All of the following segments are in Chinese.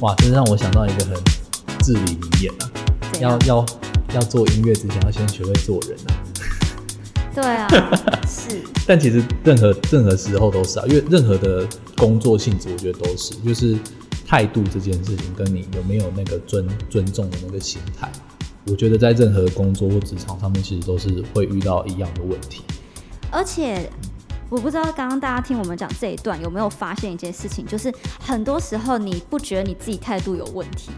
哇，真让我想到一个很至理名言啊，要要要做音乐之前，要先学会做人啊。对啊，是，但其实任何任何时候都是啊，因为任何的工作性质，我觉得都是，就是态度这件事情，跟你有没有那个尊尊重的那个心态，我觉得在任何工作或职场上面，其实都是会遇到一样的问题。而且我不知道刚刚大家听我们讲这一段有没有发现一件事情，就是很多时候你不觉得你自己态度有问题，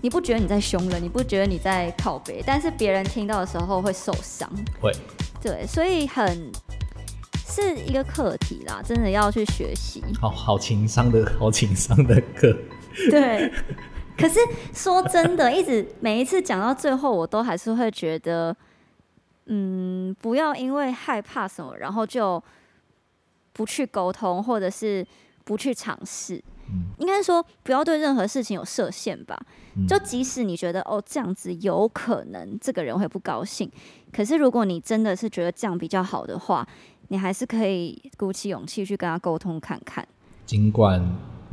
你不觉得你在凶人，你不觉得你在靠背，但是别人听到的时候会受伤。会，对，所以很是一个课题啦，真的要去学习。好好情商的 好情商的课，对，可是说真的，一直每一次讲到最后，我都还是会觉得，嗯，不要因为害怕什么，然后就不去沟通，或者是不去尝试。嗯应该说，不要对任何事情有设限吧。嗯就即使你觉得哦这样子有可能这个人会不高兴，可是如果你真的是觉得这样比较好的话，你还是可以鼓起勇气去跟他沟通看看。尽管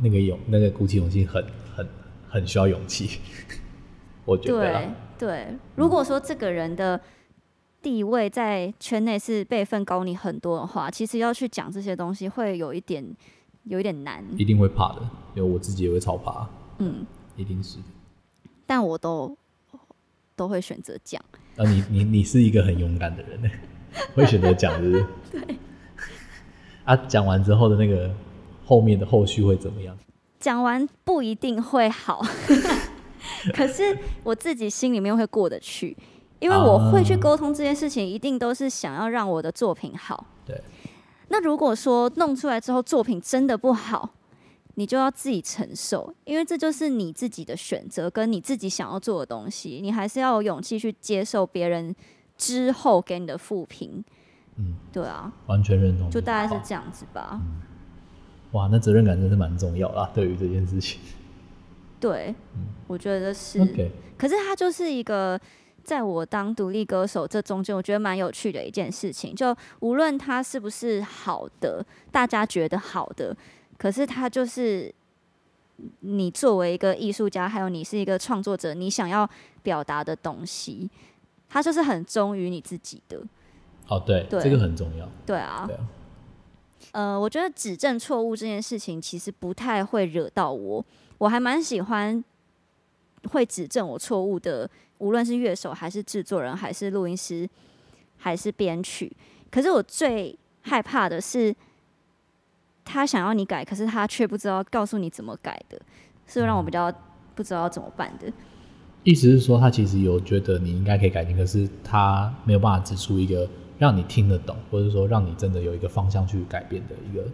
那个勇那个鼓起勇气很很很需要勇气，我觉得对对，如果说这个人的地位在圈内是辈分高你很多的话，其实要去讲这些东西会有一点有一点难。一定会怕的，因为我自己也会超怕，嗯，一定是。但我都都会选择讲。啊，你你你是一个很勇敢的人呢，会选择讲，是不是？对。啊，讲完之后的那个后面的后续会怎么样？讲完不一定会好，可是我自己心里面会过得去，因为我会去啊沟通这件事情，一定都是想要让我的作品好。对，那如果说弄出来之后作品真的不好，你就要自己承受，因为这就是你自己的选择，跟你自己想要做的东西，你还是要有勇气去接受别人之后给你的负评。嗯，对啊，完全认同。就大概是这样子吧。哇，那责任感真是蛮重要啦，对于这件事情。对，嗯我觉得是。OK，可是它就是一个，在我当独立歌手这中间，我觉得蛮有趣的一件事情。就无论它是不是好的，大家觉得好的，可是它就是你作为一个艺术家，还有你是一个创作者，你想要表达的东西，它就是很忠于你自己的。哦，对，对这个很重要。对啊，对啊，呃，我觉得指正错误这件事情其实不太会惹到我，我还蛮喜欢会指正我错误的，无论是乐手还是制作人，还是录音师，还是编曲。可是我最害怕的是，他想要你改，可是他却不知道告诉你怎么改的，是让我比较不知道要怎么办的。意思是说，他其实有觉得你应该可以改进，可是他没有办法指出一个让你听得懂，或者说让你真的有一个方向去改变的一个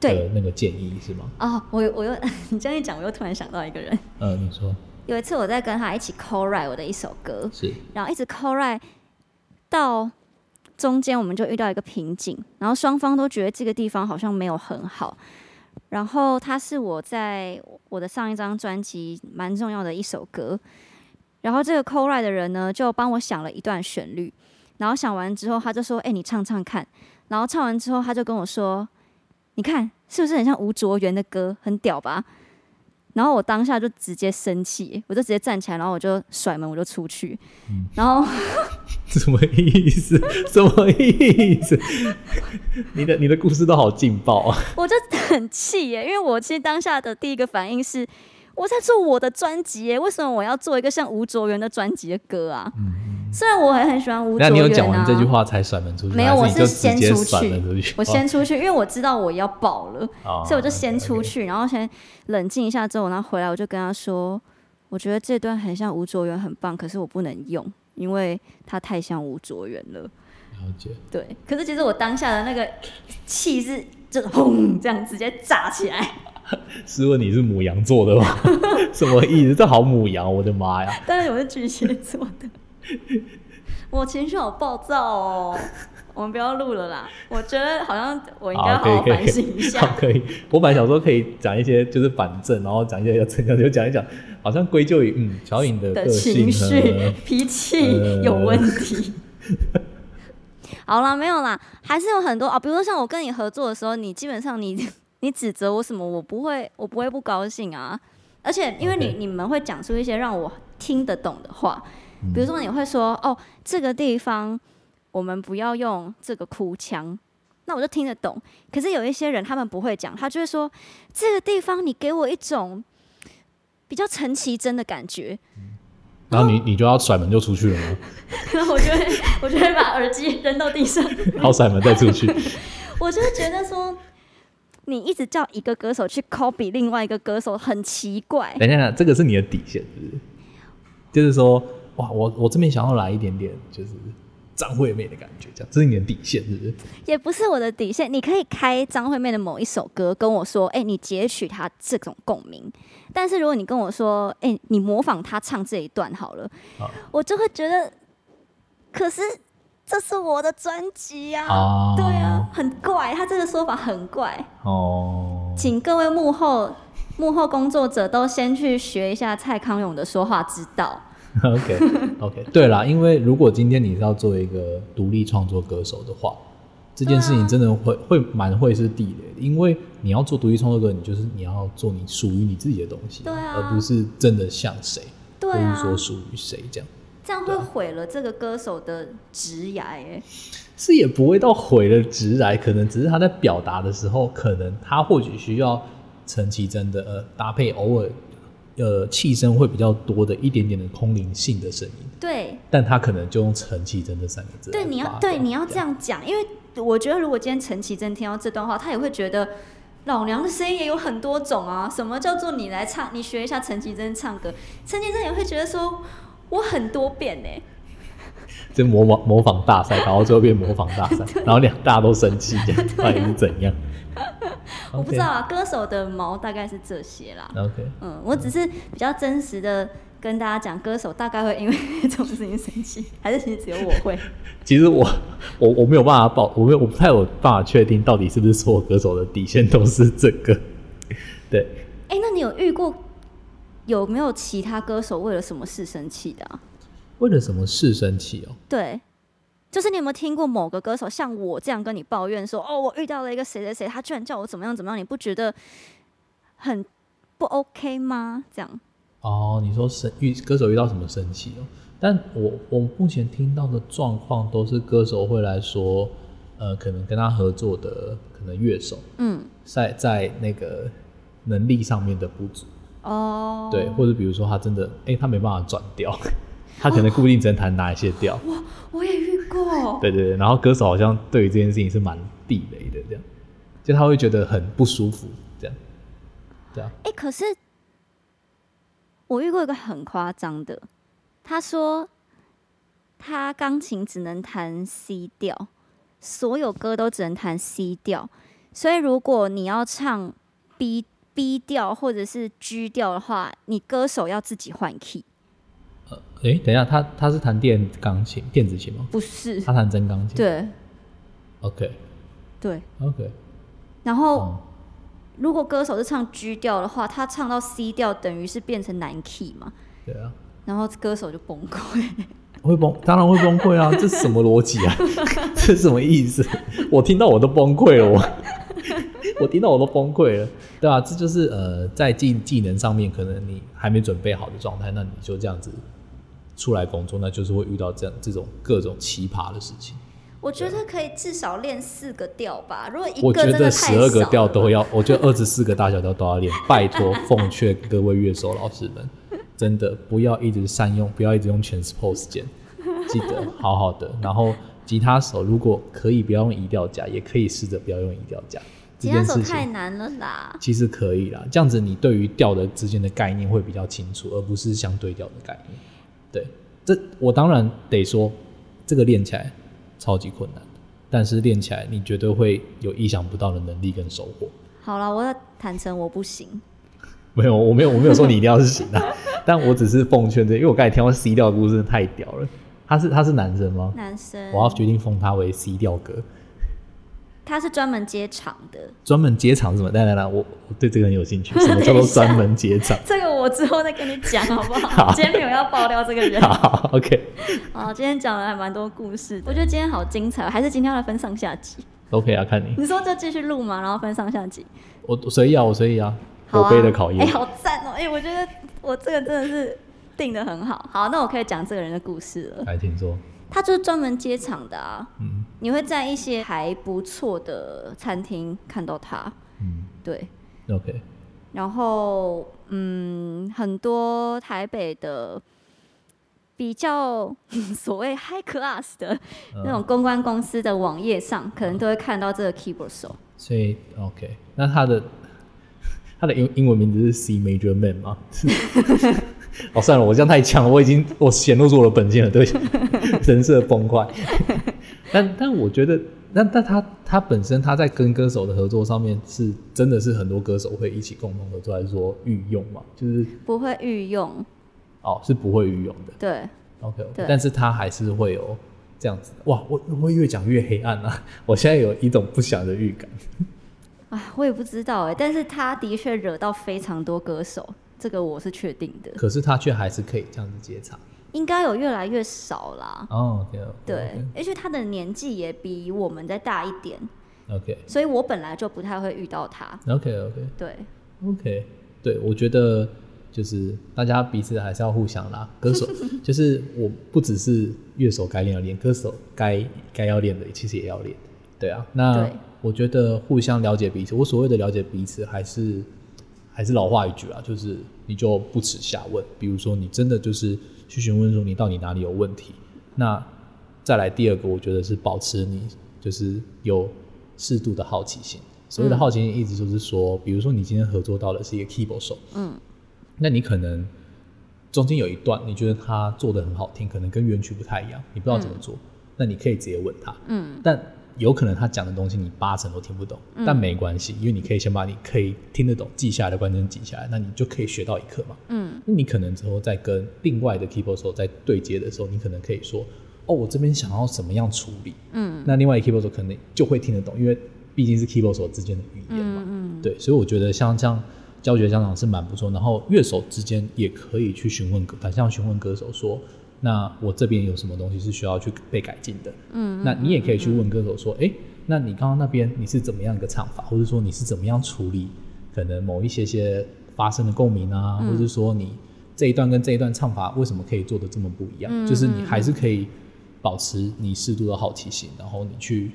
对的那个建议，是吗？哦，我我又 你这样一讲，我又突然想到一个人。呃，你说有一次我在跟他一起 co write 我的一首歌，是然后一直 co write 到中间，我们就遇到一个瓶颈，然后双方都觉得这个地方好像没有很好。然后它是我在我的上一张专辑蛮重要的一首歌，然后这个 co write 的人呢，就帮我想了一段旋律，然后想完之后，他就说：“哎、你唱唱看。”然后唱完之后，他就跟我说：“你看是不是很像吴卓源的歌，很屌吧？”然后我当下就直接生气，我就直接站起来，然后我就甩门，我就出去。然后 什么意思？什么意思？你的你的故事都好劲爆啊！我就很气耶，因为我其实当下的第一个反应是，我在做我的专辑耶，为什么我要做一个像吴卓源的专辑的歌啊？虽然我也很喜欢吴卓源啊，那你有讲完这句话才甩门出去？没有，我是先出去。我先出去，因为我知道我要爆了，哦，所以我就先出去，然后先冷静一下之后，然后回来我就跟他说，我觉得这段很像吴卓源，很棒，可是我不能用，因为他太像吴卓源了。了解。对，可是其实我当下的那个气是就是轰这样直接炸起来，试问你是母羊座的吗？什么意思？这好母羊，我的妈呀！但是我是巨蟹座的，我情绪好暴躁哦。我们不要录了啦，我觉得好像我应该好好反省一下。好，可以。我本来想说可以讲一些就是反正，然后讲一些要正向，就讲一讲，好像归咎于嗯乔颖的的情绪、脾气有问题。好啦，没有啦，还是有很多啊，比如说像我跟你合作的时候，你基本上你你指责我什么，我不会，我不会不高兴啊。而且因为你你们会讲出一些让我听得懂的话，比如说你会说哦，这个地方我们不要用这个哭腔，那我就听得懂。可是有一些人他们不会讲，他就会说这个地方你给我一种比较陈绮贞的感觉，然后你你就要甩门就出去了吗？然后我就会我就会把耳机扔到地上，然后甩门再出去，我就会觉得说。你一直叫一个歌手去 copy 另外一个歌手，很奇怪。等一下，这个是你的底线，是不是？就是说，哇，我我这边想要来一点点，就是张惠妹的感觉，这样，这是你的底线，是不是？也不是我的底线。你可以开张惠妹的某一首歌跟我说，哎、你截取她这种共鸣。但是如果你跟我说，哎、你模仿她唱这一段好了，好我就会觉得，可是这是我的专辑啊，啊对啊，很怪，他这个说法很怪。哦，请各位幕后幕后工作者都先去学一下蔡康永的说话之道。OK OK，对啦，因为如果今天你是要做一个独立创作歌手的话，这件事情真的会、会蛮会是地雷的，因为你要做独立创作歌，你就是你要做你属于你自己的东西，对啊而不是真的像谁，对啊或，是说属于谁这样。这样会毁了这个歌手的职涯哎。是也不会到毁了直来，可能只是他在表达的时候，可能他或许需要陈绮贞的呃搭配偶尔呃气声会比较多的一点点的空灵性的声音，对，但他可能就用陈绮贞这三个字来对，你要对你要这样讲，因为我觉得如果今天陈绮贞听到这段话，她也会觉得老娘的声音也有很多种啊。什么叫做你来唱，你学一下陈绮贞唱歌，陈绮贞也会觉得说我很多变呢、这模仿模仿大赛，然后最后变模仿大赛，然后两大都生气，到底是怎样？我不知道啊，歌手的毛大概是这些啦。OK，嗯，我只是比较真实的跟大家讲，歌手大概会因为这种事情生气，还是其实只有我会。其实我我我没有办法保，我没有我不太有办法确定到底是不是所有歌手的底线都是这个。对，哎、那你有遇过有没有其他歌手为了什么事生气的啊？为了什么事生气哦？对，就是你有没有听过某个歌手像我这样跟你抱怨说，哦，我遇到了一个谁谁谁，他居然叫我怎么样怎么样，你不觉得很不 OK 吗？这样，哦，你说神遇歌手遇到什么神奇哦？但我我目前听到的状况都是歌手会来说，呃，可能跟他合作的可能乐手嗯，在在那个能力上面的不足，哦，对，或者比如说他真的，哎、他没办法转调，他可能固定只能弹哪一些调，我也遇过，对对对，然后歌手好像对于这件事情是蛮地雷的，这样，就他会觉得很不舒服，这样，对啊，哎、可是我遇过一个很夸张的，他说他钢琴只能弹 C 调，所有歌都只能弹 C 调，所以如果你要唱 B B 调或者是 G 调的话，你歌手要自己换 key，哎、等一下，他他是弹电钢琴、电子琴吗？不是？他弹真钢琴，对，OK 对，OK，然后哦，如果歌手是唱 G 调的话，他唱到 C 调等于是变成男 key 嘛，对啊，然后歌手就崩溃。会崩，当然会崩溃啊！这是什么逻辑啊？这是什么意思？我听到我都崩溃了，我我听到我都崩溃了，对啊，这就是呃，在技技能上面，可能你还没准备好的状态，那你就这样子出来工作，那就是会遇到这样这种各种奇葩的事情。我觉得可以至少练四个调吧。如果一我觉得个真的十二个调都要，我觉得二十四个大小调都要练。拜托，奉劝各位乐手老师们，真的不要一直善用，不要一直用 transpose 键，记得好好的。然后吉他手如果可以不要用移调夹，也可以试着不要用移调夹。这吉他手太难了啦。其实可以啦，这样子你对于调的之间的概念会比较清楚，而不是相对调的概念。对，这我当然得说，这个练起来超级困难，但是练起来你绝对会有意想不到的能力跟收获。好了，我要坦诚我不行。没有，我没有，我没有说你一定要是行的，但我只是奉劝这，因为我刚才听到 C 调的故事太屌了。他是他是男生吗？男生，我要决定封他为 C 调哥，他是专门接场的，专门接场是什么？来来来，我我对这个很有兴趣。什么 叫做专门接场？这个我之后再跟你讲好不好好？今天没有要爆料这个人。好，OK，好，今天讲了还蛮多故事的，我觉得今天好精彩，还是今天要来分上下集？都可以啊，看你。你说就继续录嘛，然后分上下集。我我随意啊，我随意啊。好啊口碑的考验哎、好赞哦！哎、我觉得我这个真的是定的很好。好，那我可以讲这个人的故事了。来请说，他就是专门接场的啊，嗯你会在一些还不错的餐厅看到他，嗯对。，OK，然后，嗯，很多台北的比较所谓 high class 的嗯那种公关公司的网页上，可能都会看到这个 keyboard 手。所以 OK，那他的 他的英英文名字是 C Major Man 吗？哦，算了，我这样太强了，我已经我显露出我的本性了，对 人设崩坏。但但我觉得，但但他他本身他在跟歌手的合作上面是真的是很多歌手会一起共同合作，还是说御用嘛？就是不会御用，哦是不会御用的。对，OK，, o k 对但是他还是会有这样子的。哇，我我会越讲越黑暗啊！我现在有一种不祥的预感。哎，我也不知道哎，但是他的确惹到非常多歌手，这个我是确定的，可是他却还是可以这样子接场。应该有越来越少啦。哦，OK，, 对，而且他的年纪也比我们再大一点，OK，OK，OK，、所以我本来就不太会遇到他。OK OK 对，OK，对我觉得就是大家彼此还是要互相啦。歌手 就是我不只是乐手该练要练，歌手该该要练的其实也要练。对啊，那我觉得互相了解彼此，我所谓的了解彼此，还是还是老话一句啊，就是你就不耻下问。比如说你真的就是去询问说你到底哪里有问题，那再来第二个，我觉得是保持你就是有适度的好奇心。所谓的好奇心，意思就是说，比如说你今天合作到的是一个 keyboard 手，嗯，那你可能中间有一段你觉得他做的很好听，可能跟原曲不太一样，你不知道怎么做，那你可以直接问他，嗯，但有可能他讲的东西你八成都听不懂，但没关系，因为你可以先把你可以听得懂记下来的关键记下来，那你就可以学到一课嘛。嗯，那你可能之后再跟另外的 keyboard 手在对接的时候，你可能可以说，哦，我这边想要怎么样处理，嗯，那另外一个 keyboard 手可能就会听得懂，因为毕竟是 keyboard 手之间的语言嘛。嗯对，所以我觉得像这样教学家长是蛮不错，然后乐手之间也可以去询问，反向询问歌手说，那我这边有什么东西是需要去被改进的？嗯，那你也可以去问歌手说，哎、那你刚刚那边你是怎么样一个唱法，或者说你是怎么样处理可能某一些些发生的共鸣啊，嗯或者说你这一段跟这一段唱法为什么可以做的这么不一样？嗯就是你还是可以保持你适度的好奇心，然后你去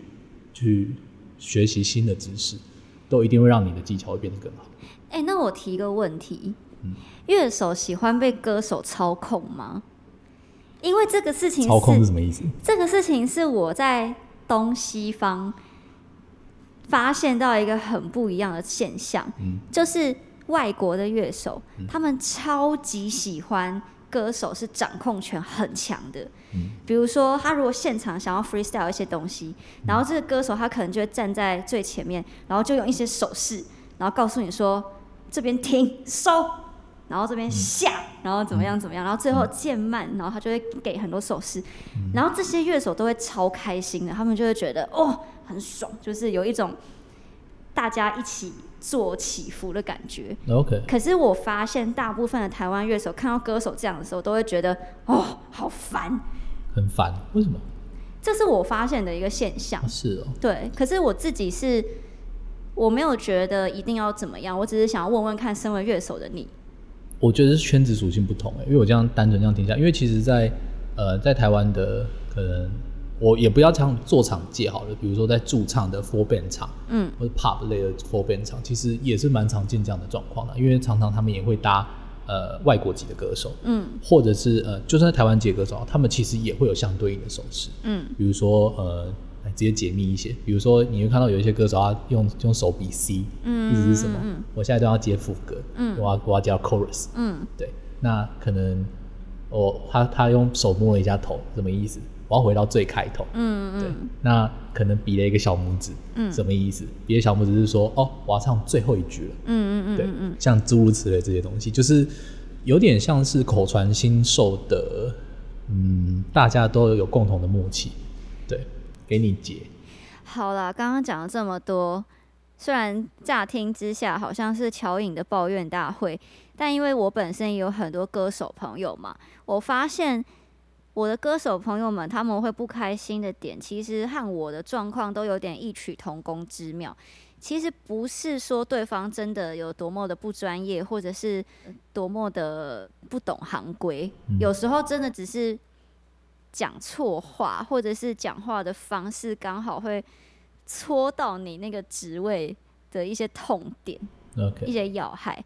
去学习新的知识，都一定会让你的技巧会变得更好。哎、那我提一个问题，嗯乐手喜欢被歌手操控吗？因为这个事情操控是是什么意思？这个事情是我在东西方发现到一个很不一样的现象，嗯。就是外国的乐手，他们超级喜欢歌手是掌控权很强的。嗯。比如说，他如果现场想要 freestyle 一些东西，然后这个歌手他可能就会站在最前面，然后就用一些手势，然后告诉你说这边停收，然后这边下，然后怎么样怎么样，然后最后渐慢，然后他就会给很多手势，然后这些乐手都会超开心的，他们就会觉得哦很爽，就是有一种大家一起做起伏的感觉。，OK，可是我发现大部分的台湾乐手看到歌手这样的时候，都会觉得哦好烦，很烦，为什么？这是我发现的一个现象啊。是哦，对，可是我自己是我没有觉得一定要怎么样，我只是想要问问看，身为乐手的你，我觉得是圈子属性不同诶，因为我这样单纯这样听下，因为其实在，呃在台湾的可能我也不要唱做场界好了，比如说在驻唱的 four band 场，嗯，或者 pub 类的 four band 场，其实也是蛮常见这样的状况的，因为常常他们也会搭呃外国籍的歌手，嗯。或者是呃就算在台湾籍的歌手，他们其实也会有相对应的手势，嗯。比如说呃，来直接解密一些，比如说你会看到有一些歌手他用用手比 C，嗯意思是什么？嗯我现在都要接副歌，嗯我要我要叫 chorus，嗯对，那可能我他他用手摸了一下头，什么意思？我要回到最开头，对嗯对，那可能比了一个小拇指，嗯什么意思？比了小拇指是说，哦，我要唱最后一句了，嗯嗯对，嗯嗯像诸如此类这些东西，就是有点像是口传心授的，嗯，大家都有共同的默契，对，给你解，好啦，刚刚讲了这么多，虽然乍听之下好像是乔颖的抱怨大会，但因为我本身也有很多歌手朋友嘛，我发现我的歌手朋友们他们会不开心的点，其实和我的状况都有点异曲同工之妙。其实不是说对方真的有多么的不专业，或者是多么的不懂行规，有时候真的只是讲错话，或者是讲话的方式刚好会戳到你那个职位的一些痛点，一些要害。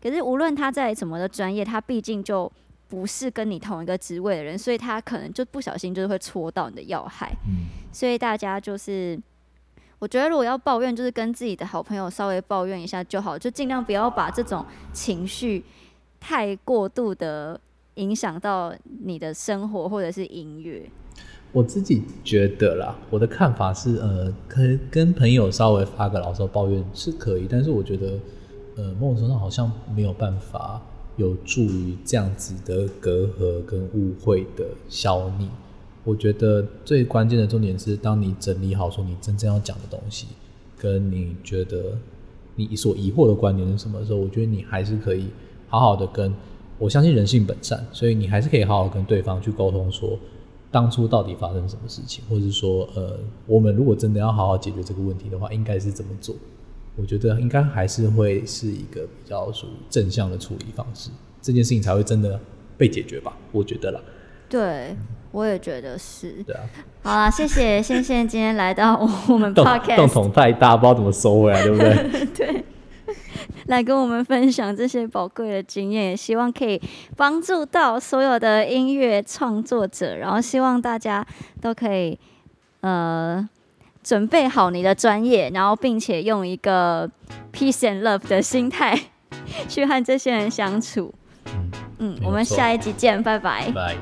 可是无论他在什么的专业，他毕竟就不是跟你同一个职位的人，所以他可能就不小心就是会戳到你的要害。嗯，所以大家就是，我觉得如果要抱怨，就是跟自己的好朋友稍微抱怨一下就好，就尽量不要把这种情绪太过度的影响到你的生活或者是音乐。我自己觉得啦，我的看法是，呃，可以跟朋友稍微发个牢骚抱怨是可以，但是我觉得。呃，某种程度上好像没有办法有助于这样子的隔阂跟误会的消弭。我觉得最关键的重点是，当你整理好说你真正要讲的东西，跟你觉得你所疑惑的观点是什么时候，我觉得你还是可以好好的跟。我相信人性本善，所以你还是可以好好跟对方去沟通，说当初到底发生什么事情，或者是说，呃，我们如果真的要好好解决这个问题的话，应该是怎么做？我觉得应该还是会是一个比较属于正向的处理方式，这件事情才会真的被解决吧？我觉得啦。对，我也觉得是。对啊。好啦，谢谢谢谢今天来到我们 podcast，动筒太大，不知道怎么收回来，对不对？对。来跟我们分享这些宝贵的经验，也希望可以帮助到所有的音乐创作者，然后希望大家都可以呃。准备好你的专业，然后并且用一个 peace and love 的心态去和这些人相处。嗯，我们下一集见，拜拜。拜。